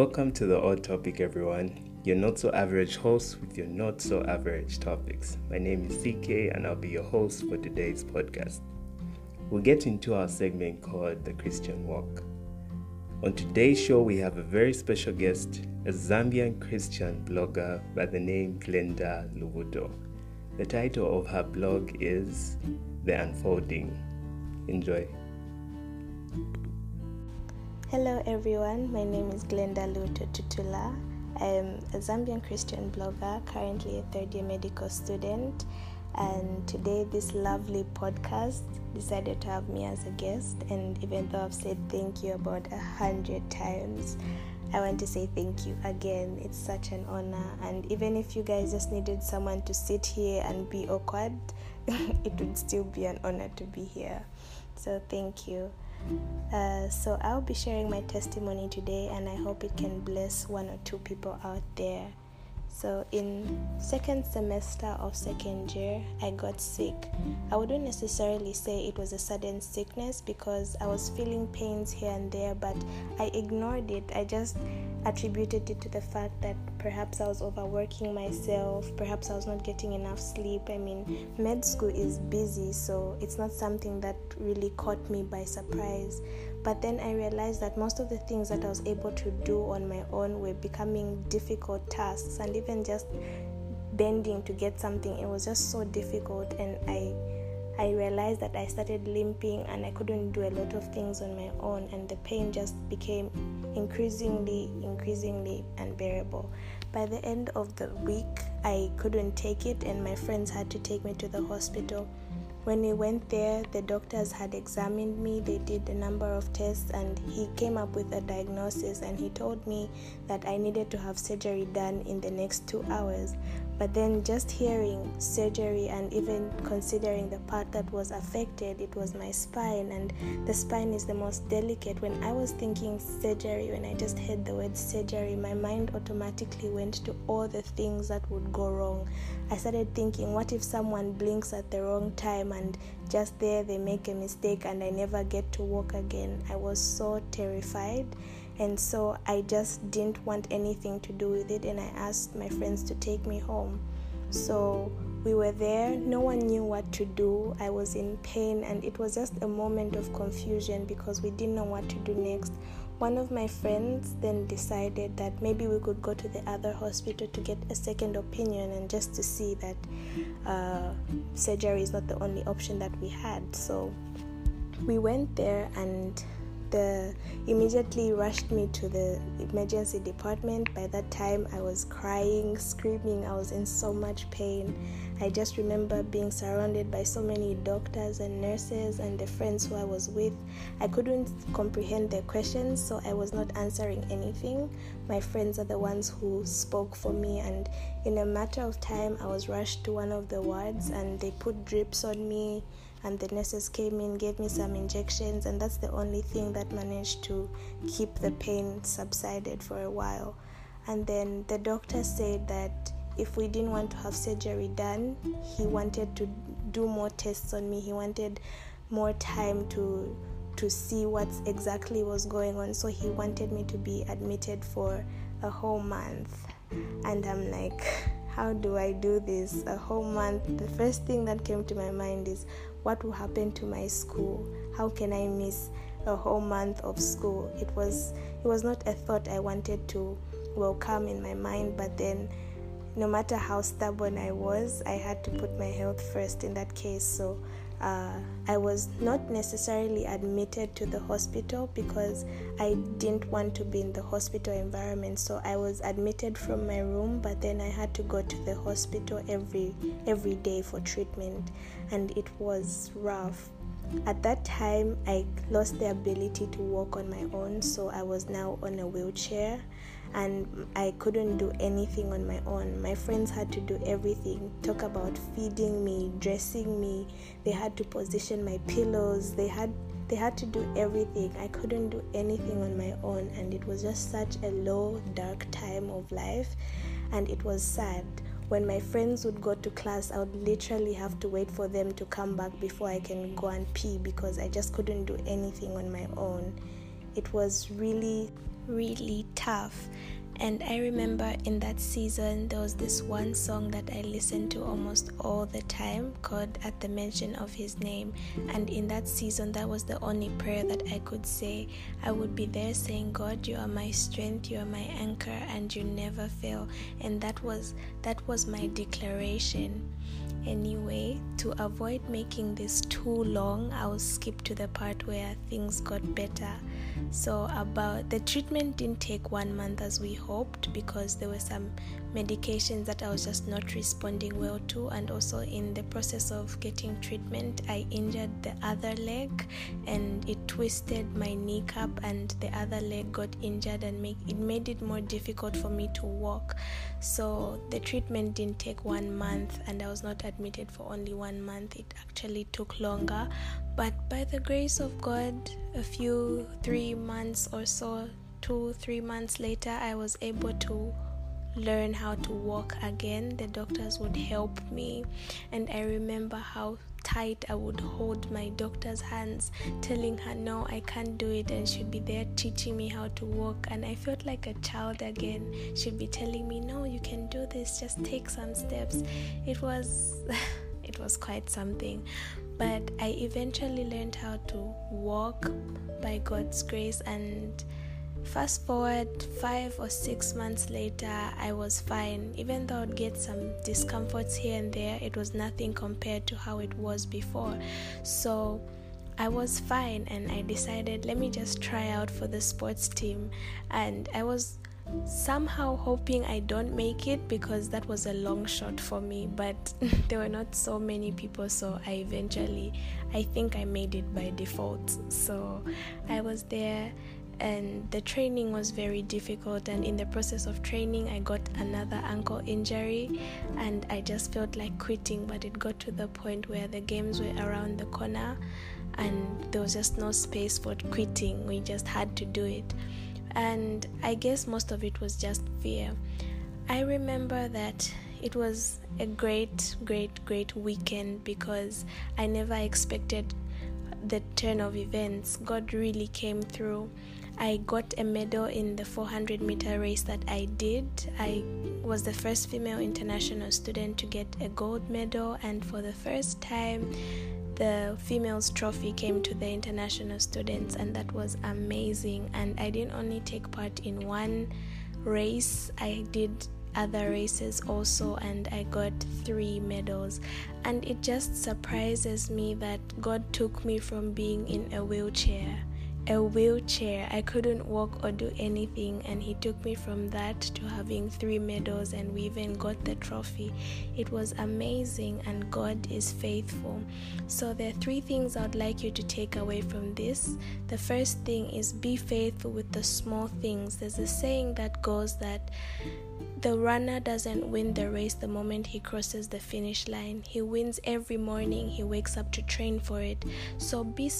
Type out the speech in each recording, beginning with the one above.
Welcome to the Odd Topic, everyone. Your not so average host with your not so average topics. My name is CK, and I'll be your host for today's podcast. We'll get into our segment called The Christian Walk. On today's show, we have a very special guest, a Zambian Christian blogger by the name Glenda Lubuto. The title of her blog is The Unfolding. Enjoy. Hello everyone, my name is Glenda Luto Tutula. I'm a Zambian Christian blogger, currently a third year medical student, and today this lovely podcast decided to have me as a guest. And even though I've said thank you about a hundred times, I want to say thank you again. It's such an honor, and even if you guys just needed someone to sit here and be awkward, it would still be an honor to be here. So, thank you. Uh, so I'll be sharing my testimony today, and I hope it can bless one or two people out there. So in second semester of second year, I got sick. I wouldn't necessarily say it was a sudden sickness because I was feeling pains here and there, but I ignored it. I just attributed it to the fact that perhaps I was overworking myself, perhaps I was not getting enough sleep. I mean, med school is busy, so it's not something that really caught me by surprise. But then I realized that most of the things that I was able to do on my own were becoming difficult tasks, and even just bending to get something, it was just so difficult, and I I realized that I started limping and I couldn't do a lot of things on my own, and the pain just became increasingly, increasingly unbearable. By the end of the week, I couldn't take it, and my friends had to take me to the hospital. When we went there, the doctors had examined me, they did a number of tests, and he came up with a diagnosis. And he told me that I needed to have surgery done in the next two hours. But then, just hearing surgery and even considering the part that was affected, it was my spine, and the spine is the most delicate. When I was thinking surgery, when I just heard the word surgery, my mind automatically went to all the things that would go wrong. I started thinking, what if someone blinks at the wrong time and just there they make a mistake and I never get to walk again? I was so terrified and so I just didn't want anything to do with it, and I asked my friends to take me home. So we were there, no one knew what to do. I was in pain, and it was just a moment of confusion because we didn't know what to do next. One of my friends then decided that maybe we could go to the other hospital to get a second opinion and just to see that uh, surgery is not the only option that we had. So we went there and the immediately rushed me to the emergency department. By that time, I was crying, screaming. I was in so much pain. I just remember being surrounded by so many doctors and nurses and the friends who I was with. I couldn't comprehend their questions, so I was not answering anything. My friends are the ones who spoke for me, and in a matter of time, I was rushed to one of the wards and they put drips on me and the nurses came in, gave me some injections, and that's the only thing that managed to keep the pain subsided for a while. And then the doctor said that if we didn't want to have surgery done, he wanted to do more tests on me. He wanted more time to to see what exactly was going on. So he wanted me to be admitted for a whole month. And I'm like, how do I do this? A whole month. The first thing that came to my mind is what will happen to my school? How can I miss a whole month of school? It was it was not a thought I wanted to welcome in my mind, but then no matter how stubborn I was, I had to put my health first in that case. So uh, I was not necessarily admitted to the hospital because I didn't want to be in the hospital environment. So I was admitted from my room, but then I had to go to the hospital every every day for treatment, and it was rough. At that time, I lost the ability to walk on my own, so I was now on a wheelchair and I couldn't do anything on my own. My friends had to do everything talk about feeding me, dressing me, they had to position my pillows, they had they had to do everything. I couldn't do anything on my own, and it was just such a low, dark time of life, and it was sad. When my friends would go to class, I would literally have to wait for them to come back before I can go and pee because I just couldn't do anything on my own. It was really really tough. And I remember in that season, there was this one song that I listened to almost all the time called At the Mention of His Name. And in that season, that was the only prayer that I could say. I would be there saying, God, you are my strength, you are my anchor, and you never fail. And that was that was my declaration. Anyway, to avoid making this too long, I'll skip to the part where things got better. So, about the treatment didn't take one month as we hoped because there were some medications that I was just not responding well to, and also in the process of getting treatment, I injured the other leg and it twisted my kneecap, and the other leg got injured, and make, it made it more difficult for me to walk. So, the treatment didn't take one month, and I was not admitted for only one month, it actually took longer. But by the grace of God, a few three months or so, two, three months later, I was able to learn how to walk again. The doctors would help me, and I remember how tight I would hold my doctor's hands, telling her, No, I can't do it, and she'd be there teaching me how to walk. And I felt like a child again. She'd be telling me, No, you can do this, just take some steps. It was. it was quite something but I eventually learned how to walk by God's grace and Fast forward five or six months later, I was fine. Even though I'd get some discomforts here and there, it was nothing compared to how it was before. So I was fine, and I decided, let me just try out for the sports team. And I was somehow hoping I don't make it because that was a long shot for me, but there were not so many people, so I eventually, I think I made it by default. So I was there and the training was very difficult and in the process of training i got another ankle injury and i just felt like quitting but it got to the point where the games were around the corner and there was just no space for quitting we just had to do it and i guess most of it was just fear. I remember that it was a great great great weekend because i never expected the turn of events. God really came through. I got a medal in the 400 meter race that I did. I was the first female international student to get a gold medal, and for the first time, the females trophy came to the international students, and that was amazing. And I didn't only take part in one race, I did other races also and I got three medals and it just surprises me that God took me from being in a wheelchair a wheelchair. I couldn't walk or do anything, and he took me from that to having three medals, and we even got the trophy. It was amazing, and God is faithful. So, there are three things I'd like you to take away from this. The first thing is be faithful with the small things. There's a saying that goes that the runner doesn't win the race the moment he crosses the finish line. He wins every morning. He wakes up to train for it. So be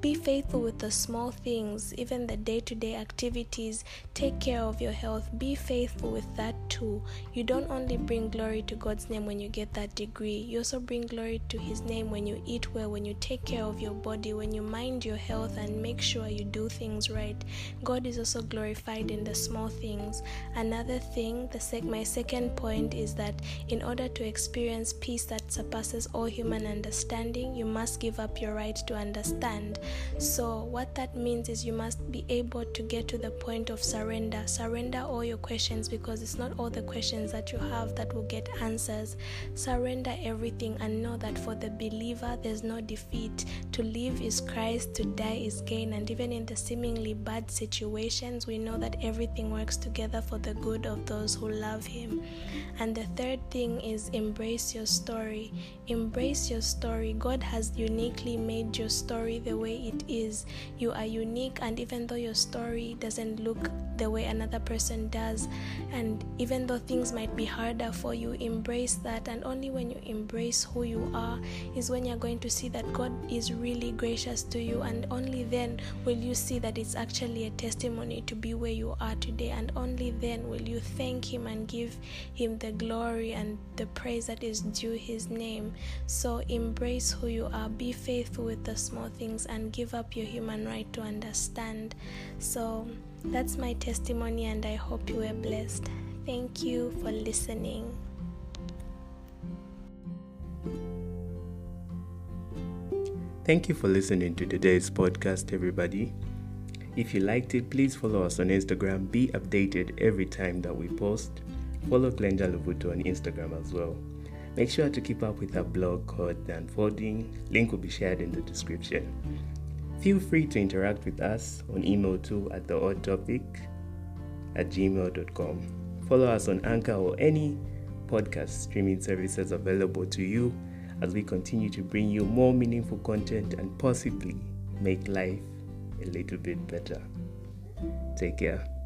be faithful with the small things, even the day-to-day activities. Take care of your health. Be faithful with that too. You don't only bring glory to God's name when you get that degree. You also bring glory to his name when you eat well, when you take care of your body, when you mind your health and make sure you do things right. God is also glorified in the small things. Another thing the sec- my second point is that in order to experience peace that surpasses all human understanding, you must give up your right to understand. So, what that means is you must be able to get to the point of surrender. Surrender all your questions because it's not all the questions that you have that will get answers. Surrender everything and know that for the believer, there's no defeat. To live is Christ, to die is gain. And even in the seemingly bad situations, we know that everything works together for the good of those who love Him. And the third thing is embrace your story. Embrace your story. God has uniquely made your story the way it is. You are unique, and even though your story doesn't look the way another person does, and even though things might be harder for you, embrace that. And only when you embrace who you are is when you're going to see that God is really gracious to you, and only then will you see that it's actually a testimony to be where you are today, and only then will you thank Him and give Him the glory and the praise that is due His name. So embrace who you are, be faithful with the small things, and give up your human right to understand. So, that's my testimony, and I hope you were blessed. Thank you for listening. Thank you for listening to today's podcast, everybody. If you liked it, please follow us on Instagram. Be updated every time that we post. Follow Glenda Lubuto on Instagram as well. Make sure to keep up with our blog called The Unfolding. Link will be shared in the description. Feel free to interact with us on email too at the odd topic at gmail.com. Follow us on Anchor or any podcast streaming services available to you as we continue to bring you more meaningful content and possibly make life a little bit better. Take care.